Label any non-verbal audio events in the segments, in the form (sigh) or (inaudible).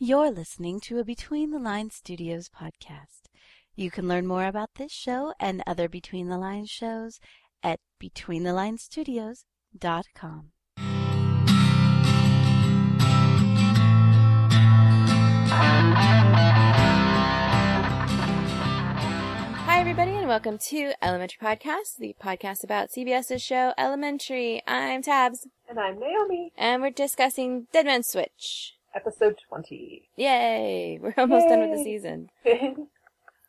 You're listening to a Between the Lines Studios podcast. You can learn more about this show and other Between the Lines shows at betweenthelinesstudios.com. Hi, everybody, and welcome to Elementary Podcast, the podcast about CBS's show Elementary. I'm Tabz, And I'm Naomi, and we're discussing Dead Man Switch. Episode 20. Yay! (laughs) We're almost done with the season. (laughs)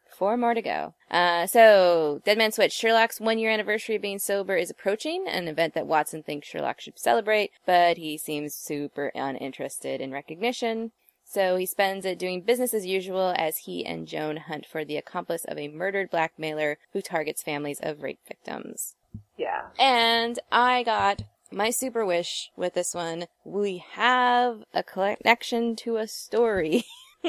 Four more to go. Uh, so, Dead Man Switch. Sherlock's one year anniversary of being sober is approaching, an event that Watson thinks Sherlock should celebrate, but he seems super uninterested in recognition. So he spends it doing business as usual as he and Joan hunt for the accomplice of a murdered blackmailer who targets families of rape victims. yeah. And I got my super wish with this one. We have a connection to a story. (laughs)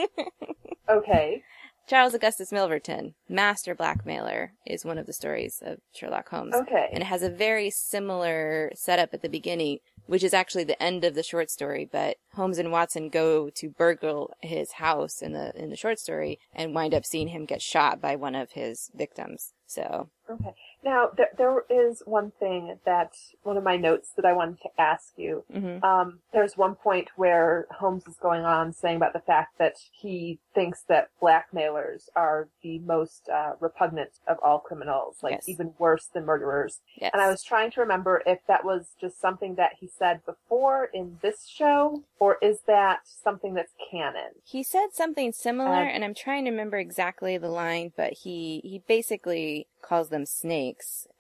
Okay. Charles Augustus Milverton, master blackmailer, is one of the stories of Sherlock Holmes. Okay. And it has a very similar setup at the beginning, which is actually the end of the short story, but Holmes and Watson go to burgle his house in the in the short story and wind up seeing him get shot by one of his victims. So, Okay. Now, there, there is one thing that, one of my notes that I wanted to ask you. mhm. Um, there's one point where Holmes is going on saying about the fact that he thinks that blackmailers are the most uh, repugnant of all criminals, like Yes. even worse than murderers. yes. And I was trying to remember if that was just something that he said before in this show, or is that something that's canon? He said something similar, Uh, and I'm trying to remember exactly the line, but he he basically calls them snakes.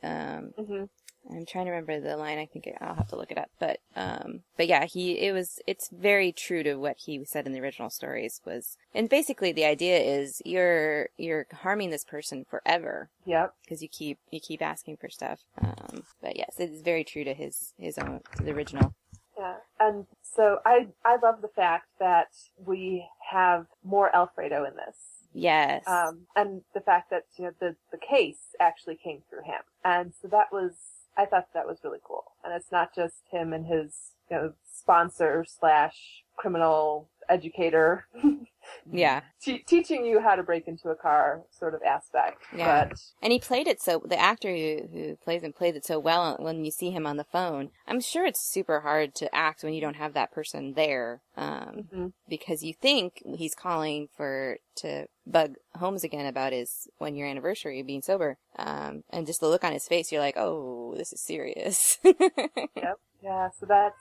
Um, hmm I'm trying to remember the line. I think I'll have to look it up. But um, but yeah, he it was it's very true to what he said in the original stories was, and basically the idea is you're you're harming this person forever Yep. because you keep you keep asking for stuff. Um, but yes, it is very true to his his own to the original. Yeah, and so I I love the fact that we have more Alfredo in this, Yes. um, and the fact that you know the the case actually came through him, and so that was I thought that was really cool, and it's not just him and his you know sponsor slash criminal educator (laughs) yeah. te- teaching you how to break into a car sort of aspect, Yeah. but And he played it so the actor who who plays him played it so well when you see him on the phone. I'm sure it's super hard to act when you don't have that person there, um, mhm. because you think he's calling for to bug Holmes again about his one year anniversary of being sober, um, and just the look on his face, you're like, oh, this is serious. (laughs) Yep. Yeah, so that's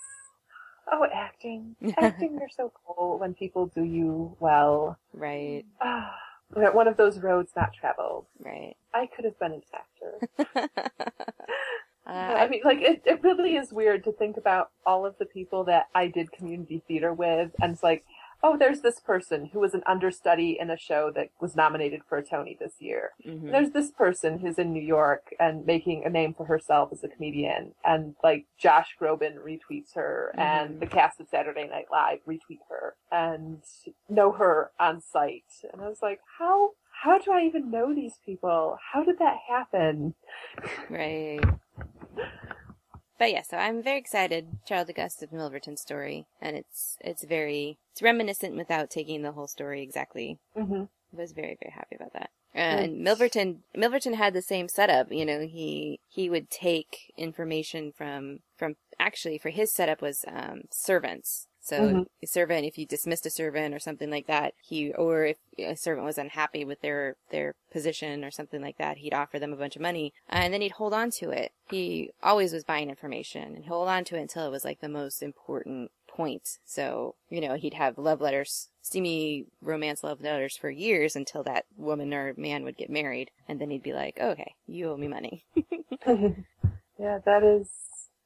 oh acting. (laughs) Acting you're so cool when people do you well. right, Ah, one of those roads not traveled. right. I could have been an actor. (laughs) Uh, I mean, like it, it really is weird to think about all of the people that I did community theater with, and it's like, oh, there's this person who was an understudy in a show that was nominated for a Tony this year. mhm. There's this person who's in New York and making a name for herself as a comedian, and like Josh Groban retweets her, and Mhm. the cast of Saturday Night Live retweet her, and know her on sight. And I was like, how how do I even know these people? How did that happen? Right. (laughs) But yeah, so I'm very excited. Charles Augustus Milverton story, and it's it's very it's reminiscent without taking the whole story exactly. hmm I was very very happy about that. And Milverton Milverton had the same setup. You know, he he would take information from from actually for his setup was um, servants. So Mhm. a servant, if you dismissed a servant or something like that, he or if a servant was unhappy with their their position or something like that, he'd offer them a bunch of money, and then he'd hold on to it. He always was buying information and hold on to it until it was like the most important point. So you know, he'd have love letters, steamy romance love letters for years until that woman or man would get married, and then he'd be like, oh, "Okay, you owe me money." (laughs) (laughs) yeah, that is.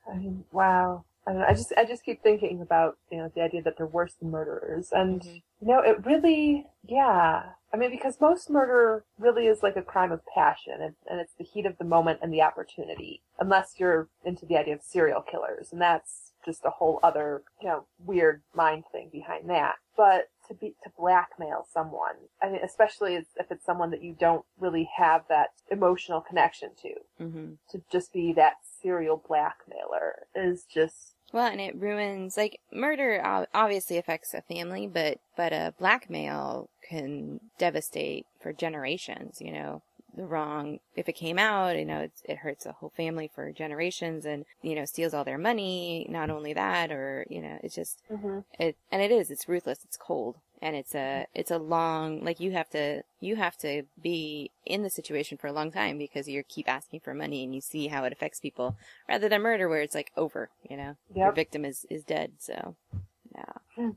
I mean, wow. I don't know. I just I just keep thinking about you know the idea that they're worse than murderers, and Mhm. you know it really, yeah. I mean, because most murder really is like a crime of passion, and, and it's the heat of the moment and the opportunity. Unless you're into the idea of serial killers, and that's just a whole other you know weird mind thing behind that. But to be to blackmail someone, I mean, especially if it's someone that you don't really have that emotional connection to, hmm to just be that serial blackmailer is just Well, and it ruins like murder obviously affects a family, but but a blackmail can devastate for generations. You know, the wrong if it came out, you know, it's, it hurts a whole family for generations, and you know, steals all their money. Not only that, or you know, it's just hmm it and it is it's ruthless it's cold and it's a it's a long like you have to you have to be in the situation for a long time because you keep asking for money and you see how it affects people rather than murder where it's like over you know? Your victim is is dead so yeah. Hmm.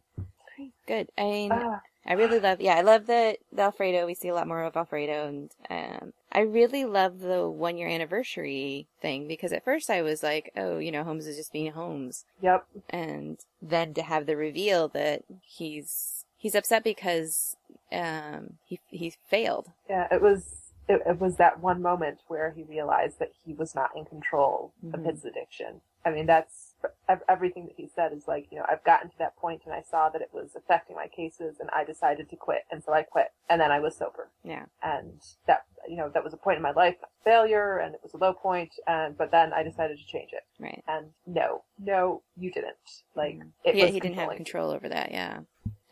good. I mean Ah, I really love, yeah, I love the, the Alfredo. We see a lot more of Alfredo, and um, I really love the one year anniversary thing because at first I was like, oh, you know, Holmes is just being Holmes, yep. and then to have the reveal that he's he's upset because um, he he failed. Yeah, it was it, it was that one moment where he realized that he was not in control of Mhm. his addiction. I mean, that's everything that he said is like, you know, I've gotten to that point and I saw that it was affecting my cases and I decided to quit. And so I quit. And then I was sober. Yeah, And that, you know, that was a point in my life, failure and it was a low point. And, but then I decided to change it. right. And no, no, you didn't. Like, it yeah, was he didn't have control over that. Yeah,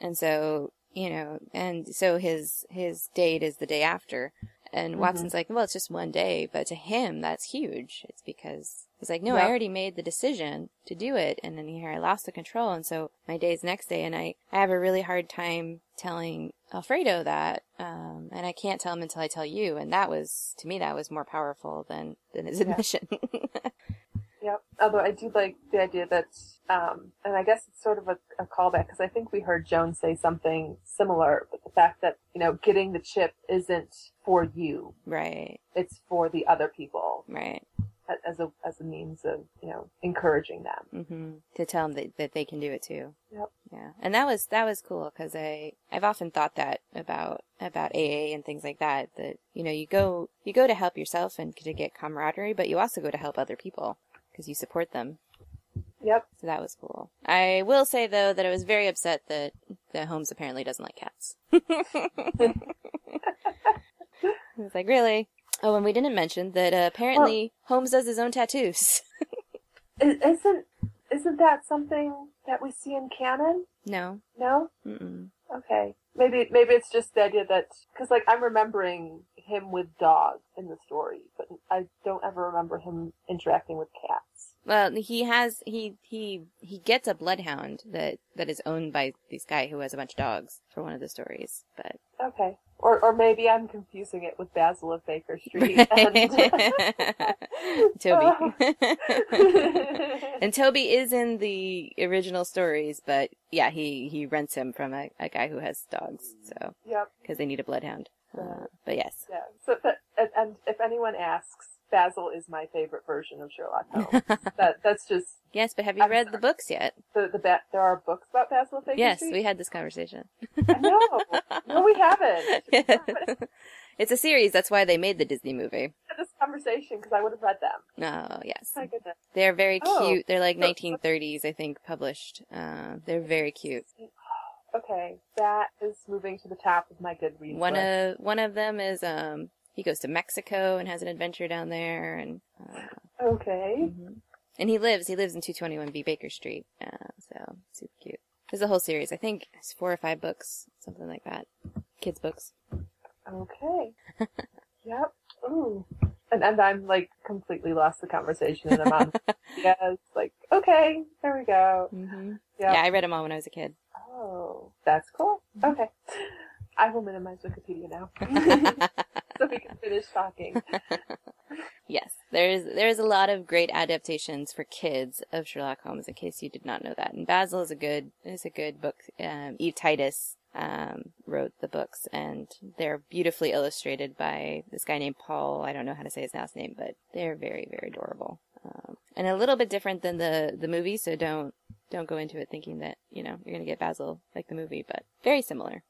and so you know, and so his his date is the day after, and Mhm. Watson's like, well, it's just one day, but to him that's huge. It's because he's like, no, I already made the decision to do it, and then here I lost the control, and so my day's next day, and I I have a really hard time telling Alfredo that, um, and I can't tell him until I tell you, and that was to me that was more powerful than than his Yeah. admission. (laughs) Yep. Although I do like the idea that, um, and I guess it's sort of a, a callback because I think we heard Joan say something similar, but the fact that, you know, getting the chip isn't for you. right, It's for the other people right. as a, as a means of, you know, encouraging them. hmm To tell them that, that they can do it too. Yep. Yeah, and that was that was cool because I I've often thought that about about AA and things like that. That you know you go you go to help yourself and to get camaraderie, but you also go to help other people because you support them. Yep. So that was cool. I will say though that I was very upset that that Holmes apparently doesn't like cats. (laughs) I was like, really? Oh, and we didn't mention that uh, apparently Holmes does his own tattoos. (laughs) Isn't, isn't that something that we see in canon? no. No? Mm-mm. Okay. Maybe, maybe it's just the idea that, cause like I'm remembering him with dogs in the story, but I don't ever remember him interacting with cats. Well, he has he he he gets a bloodhound that that is owned by this guy who has a bunch of dogs for one of the stories, but Okay. Or, or maybe I'm confusing it with Basil of Baker Street. (laughs) (laughs) And... (laughs) Toby. and Toby is in the original stories, but yeah, he he rents him from a, a guy who has dogs, so yep. because they need a bloodhound. Uh, but yes, Yeah. So, and, and if anyone asks, Basil is my favorite version of Sherlock Holmes. (laughs) that that's just yes. But have you I'm read sorry. the books yet? the the ba- there are books about Basil of Yes, Street. we had this conversation. no, no, we haven't. (laughs) It's a series. That's why they made the Disney movie. had this conversation because I would have read them. Oh yes. My goodness. They're very Oh. cute. They're like 1930s, I think, published. Uh, they're very cute. Okay, that is moving to the top of my good read One list. of one of them is um he goes to Mexico and has an adventure down there, and uh, Okay. mhm. and he lives he lives in 221B Baker Street. Uh, so super cute. There's a whole series. I think it's four or five books, something like that. Kids books. Okay. (laughs) yep. Ooh. And and I'm like completely lost the conversation and I'm on yes, like, okay, there we go. hmm Yep. Yeah, I read them all when I was a kid. Oh, that's cool. Mm-hmm. Okay. I will minimize Wikipedia now. (laughs) (laughs) (laughs) so we can finish talking. (laughs) Yes, there's there's a lot of great adaptations for kids of Sherlock Holmes. In case you did not know that, and Basil is a good is a good book. Um, Eve Titus um, wrote the books, and they're beautifully illustrated by this guy named Paul. I don't know how to say his last name, but they're very very adorable, um, and a little bit different than the the movie. So don't don't go into it thinking that you know you're gonna get Basil like the movie, but very similar.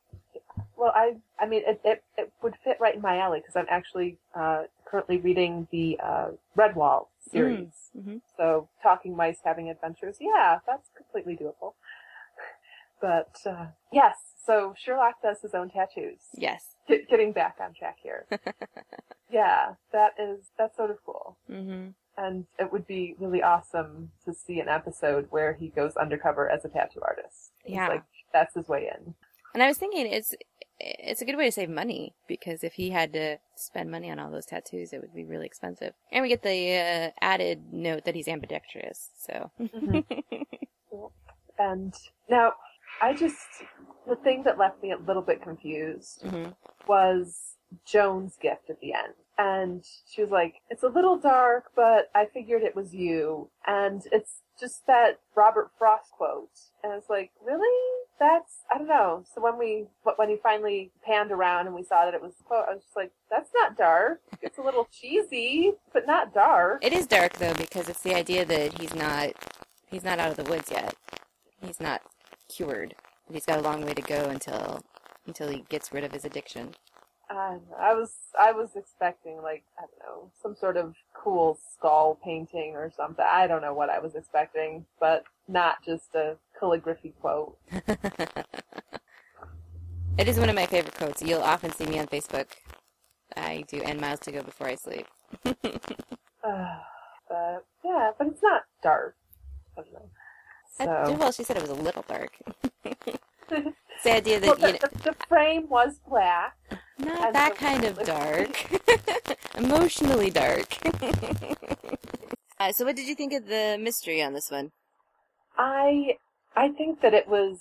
Well, I I mean, it, it, it would fit right in my alley because I'm actually uh, currently reading the uh, Redwall series. Mm-hmm. So, talking mice having adventures, yeah, that's completely doable. (laughs) But uh, yes, so Sherlock does his own tattoos. Yes. Get, getting back on track here. (laughs) yeah, that is that's sort of cool. hmm And it would be really awesome to see an episode where he goes undercover as a tattoo artist. It's Yeah. like that's his way in. And I was thinking it's it's a good way to save money because if he had to spend money on all those tattoos, it would be really expensive. And we get the uh, added note that he's ambidextrous. So (laughs) And now, I just the thing that left me a little bit confused hmm was Joan's gift at the end. And she was like, it's a little dark, but I figured it was you. And it's just that Robert Frost quote. And it's like, really? That's, I don't know. So when we, when he finally panned around and we saw that it was quote, I was just like, that's not dark. It's a little cheesy, but not dark. it is dark though because it's the idea that he's not he's not out of the woods yet. He's not cured. He's got a long way to go until until he gets rid of his addiction. I. I was, I was expecting like, I don't know, some sort of cool skull painting or something. I don't know what I was expecting, but not just a calligraphy quote. (laughs) It is one of my favorite quotes. You'll often see me on Facebook. I do N miles to go before I sleep. (laughs) (sighs) Uh, but yeah, but it's not dark. I don't know. I- well, she said it was a little dark. (laughs) the idea well, that you the, know, the, the frame was black. not that kind of dark, emotionally dark. uh, so, what did you think of the mystery on this one? I I think that it was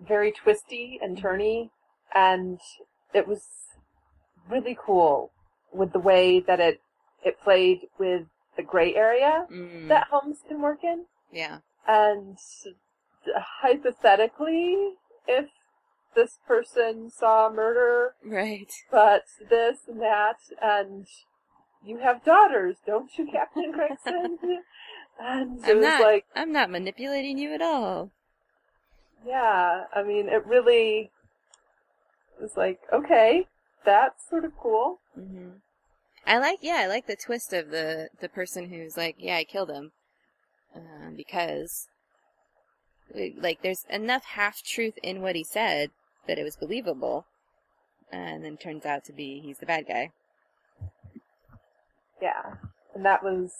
very twisty and turny, and it was really cool with the way that it it played with the gray area Mm, that Holmes can work in. yeah, And hypothetically, if this person saw murder, right. but this and that, and you have daughters, don't you, Captain Gregson? (laughs) and it I'm was not. like, I'm not manipulating you at all. yeah, I mean, it really was like, okay, that's sort of cool. hmm I like, yeah, I like the twist of the the person who's like, yeah, I killed him, uh, because, like, there's enough half truth in what he said that it was believable, and then turns out to be he's the bad guy. Yeah, and that was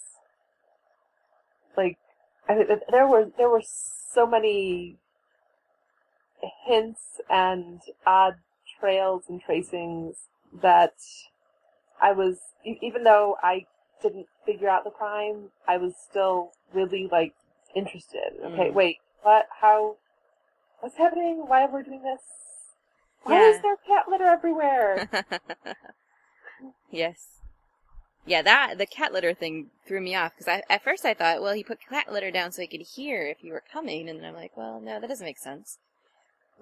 like, I there were there were so many hints and odd trails and tracings that I was, even though I didn't figure out the crime, I was still really like interested. Okay, Mm. wait, what? How? What's happening? Why are we doing this? Why Yeah. is there cat litter everywhere? (laughs) yes. Yeah, that the cat litter thing threw me off because I at first I thought, well, he put cat litter down so he could hear if you were coming, and then I'm like, well, no, that doesn't make sense.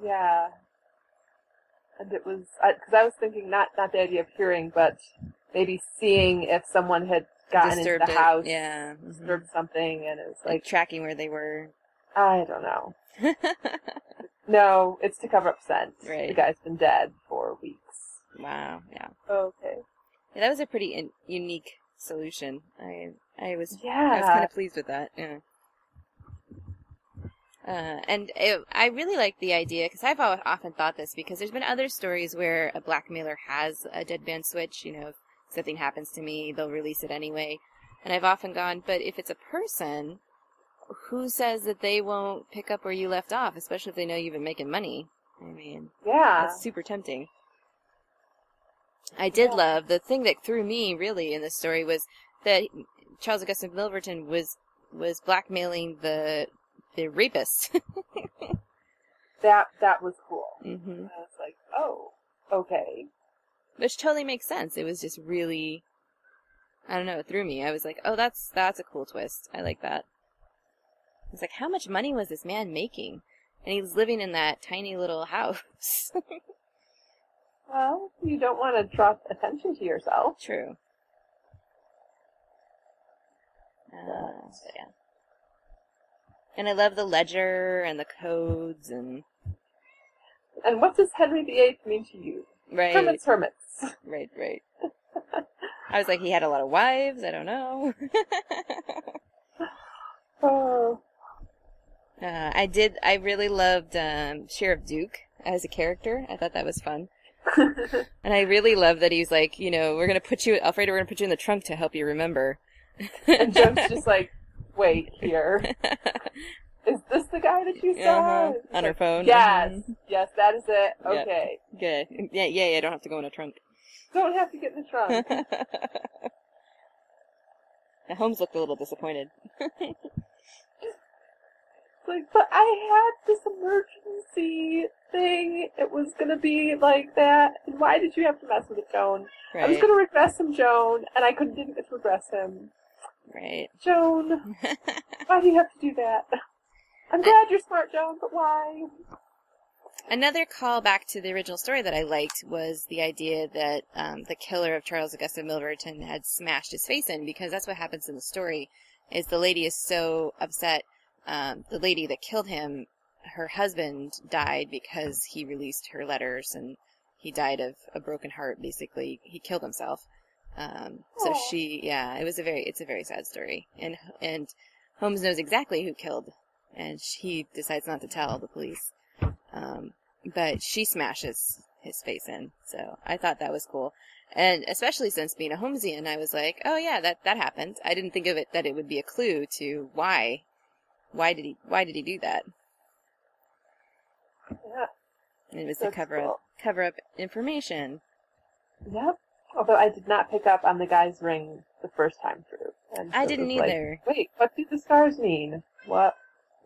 Yeah. And it was because I, was thinking not not the idea of hearing, but maybe seeing if someone had gotten Disturbed into the it, house, yeah, mhm. disturbed something, and it was like like tracking where they were. I don't know. (laughs) No, it's to cover up scent. Right. The guy's been dead for weeks. wow, yeah. Okay. Yeah, that was a pretty in- unique solution. I I was I was kind of pleased with that. Yeah. Uh, and it, I really like the idea because I've often thought this because there's been other stories where a blackmailer has a dead man switch. You know, if something happens to me, they'll release it anyway. And I've often gone, but if it's a person, who says that they won't pick up where you left off, especially if they know you've been making money? I mean, yeah. that's super tempting. I did love the thing that threw me really in this story was that Charles Augustus Milverton was was blackmailing the the rapist. (laughs) That that was cool. hmm I was like, oh, okay. Which totally makes sense. It was just really, I don't know, it threw me. I was like, oh, that's that's a cool twist. I like that. It's like, how much money was this man making? And he was living in that tiny little (laughs) house. (laughs) Well, you don't want to draw attention to yourself. True. Uh, but yeah. And I love the ledger and the codes and And what does Henry VIII mean to you? right, Hermits, hermits. (laughs) right, right. I was like, he had a lot of wives. I don't know. (laughs) Oh, uh, I did. I really loved um, Sheriff Duke as a character. I thought that was fun, (laughs) and I really love that he's like, you know, we're gonna put you, Alfredo, we're gonna put you in the trunk to help you remember. And Joan's just (laughs) like, wait here. (laughs) Is this the guy that you saw? Uh-huh. On her phone. Yes, Mhm. yes, that is it. Okay. Good. Yeah, yeah, yeah. Don't have to go in a trunk. Don't have to get in the trunk. the Holmes looked a little disappointed. Like, but I had this emergency thing. It was gonna be like that. And why did you have to mess with it, Joan? I was gonna regress him, Joan, and I couldn't didn't get to regress him. Right. Joan, (laughs) why do you have to do that? I'm glad you're smart, Joan, but why? Another call back to the original story that I liked was the idea that um, the killer of Charles Augusta Milverton had smashed his face in because that's what happens in the story. Is the lady is so upset. Um, the lady that killed him, her husband died because he released her letters and he died of a broken heart. Basically, he killed himself. Um, so Aw. she, yeah, it was a very, it's a very sad story, and and Holmes knows exactly who killed, and he decides not to tell the police. Um, but she smashes his face in. So I thought that was cool. And especially since being a Holmesian, I was like, oh yeah, that, that happened. I didn't think of it that it would be a clue to why, why did he, why did he do that? Yeah, And it was to cover cool. up, cover up information. yep. Although I did not pick up on the guy's ring the first time through. And I so didn't was like, either. Wait, what do the scars mean? What?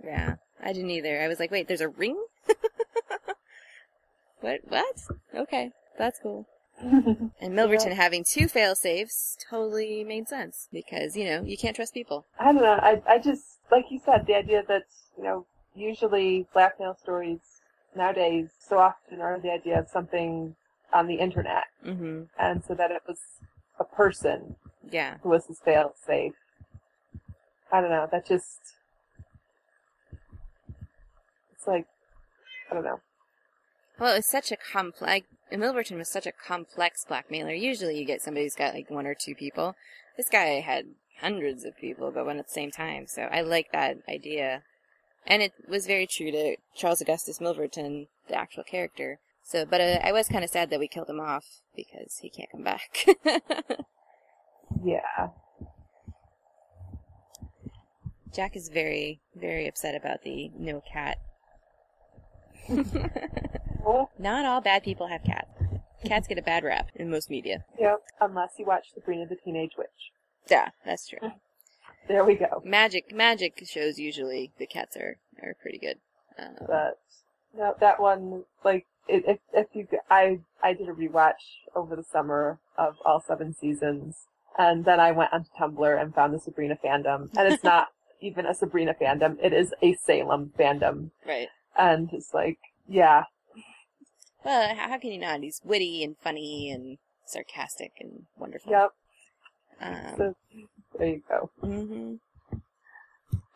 Yeah, I didn't either. I was like, wait, there's a ring? (laughs) what, what? Okay, that's cool. (laughs) And Milverton Yeah. having two fail safes totally made sense because, you know, you can't trust people. I don't know. I I just like you said, the idea that you know usually blackmail stories nowadays so often are the idea of something on the internet, hmm and so that it was a person Yeah. who was his fail safe. I don't know. That just it's like I don't know. Well, it's such a complex. Milverton was such a complex blackmailer. Usually, you get somebody who's got like one or two people. This guy had hundreds of people going at the same time, so I like that idea. And it was very true to Charles Augustus Milverton, the actual character. So, but uh, I was kind of sad that we killed him off because he can't come back. (laughs) Yeah. Jack is very, very upset about the no cat. (laughs) Not all bad people have cats. Cats get a bad rap in most media. yeah. Unless you watch Sabrina the Teenage Witch. Yeah, that's true. (laughs) There we go. Magic magic shows usually the cats are are pretty good. Um, But no, that one like if if you I I did a rewatch over the summer of all seven seasons, and then I went onto Tumblr and found the Sabrina fandom, and it's (laughs) not even a Sabrina fandom; it is a Salem fandom, right. and it's like yeah, Well, how can you not? He's witty and funny and sarcastic and wonderful. yep. Um, So there you go. hmm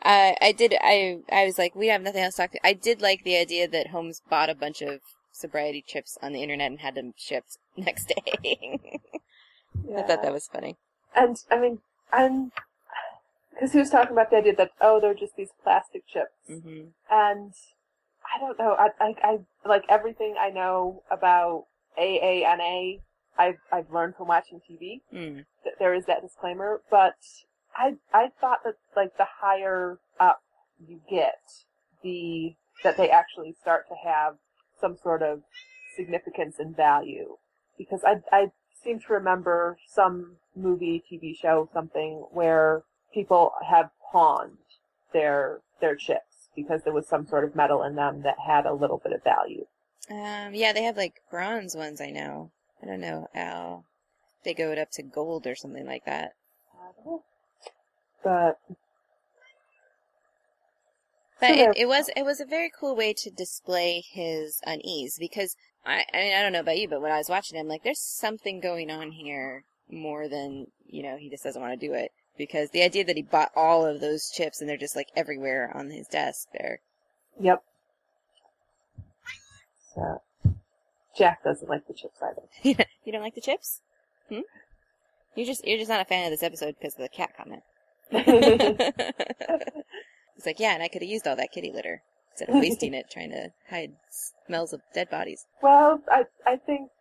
I I did I I was like we have nothing else to talk to. I did like the idea that Holmes bought a bunch of sobriety chips on the internet and had them shipped (laughs) next day. Yeah. I thought that was funny. And I mean, and because he was talking about the idea that oh, they're just these plastic chips, hmm and I don't know. I, I, I like everything I know about AANA. I've I've learned from watching TV Mm. that there is that disclaimer, but I I thought that like the higher up you get, the that they actually start to have some sort of significance and value, because I I seem to remember some movie, TV show, something where people have pawned their their chips because there was some sort of metal in them that had a little bit of value. Um, yeah, they have like bronze ones. I know. I don't know how they go it up to gold or something like that. But But it, it was it was a very cool way to display his unease because I I mean I don't know about you, but when I was watching him, like there's something going on here more than you know he just doesn't want to do it because the idea that he bought all of those chips and they're just like everywhere on his desk there. yep. So Jack doesn't like the chips either. (laughs) you don't like the chips? Hmm? You're just you're just not a fan of this episode because of the cat comment. (laughs) It's like, yeah, and I could have used all that kitty litter instead of wasting it trying to hide smells of dead bodies. Well, I I think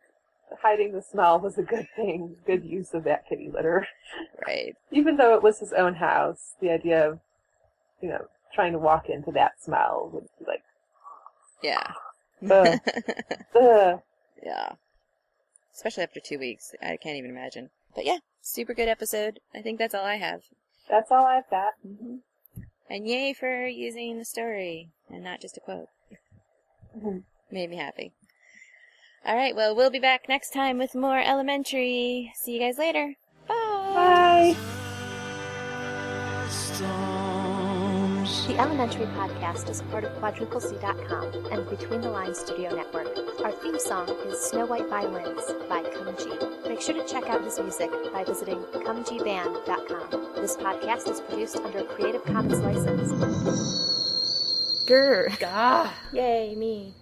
hiding the smell was a good thing, good use of that kitty litter. Right. Even though it was his own house, the idea of, you know, trying to walk into that smell would be like, Yeah. ugh, (laughs) ugh. Yeah. Especially after two weeks. I can't even imagine. But yeah, super good episode. I think that's all I have. That's all I've got. hmm And yay for using the story and not just a quote. Mhm. Made me happy. All right, well, we'll be back next time with more elementary. See you guys later. Bye. Bye. The Elementary Podcast is part of QuadrupleZ.com and Between the Lines Studio Network. Our theme song is Snow White Violins by Kumji. Make sure to check out his music by visiting kumjiband.com. This podcast is produced under a Creative Commons license. Grr. Gah. Yay, me.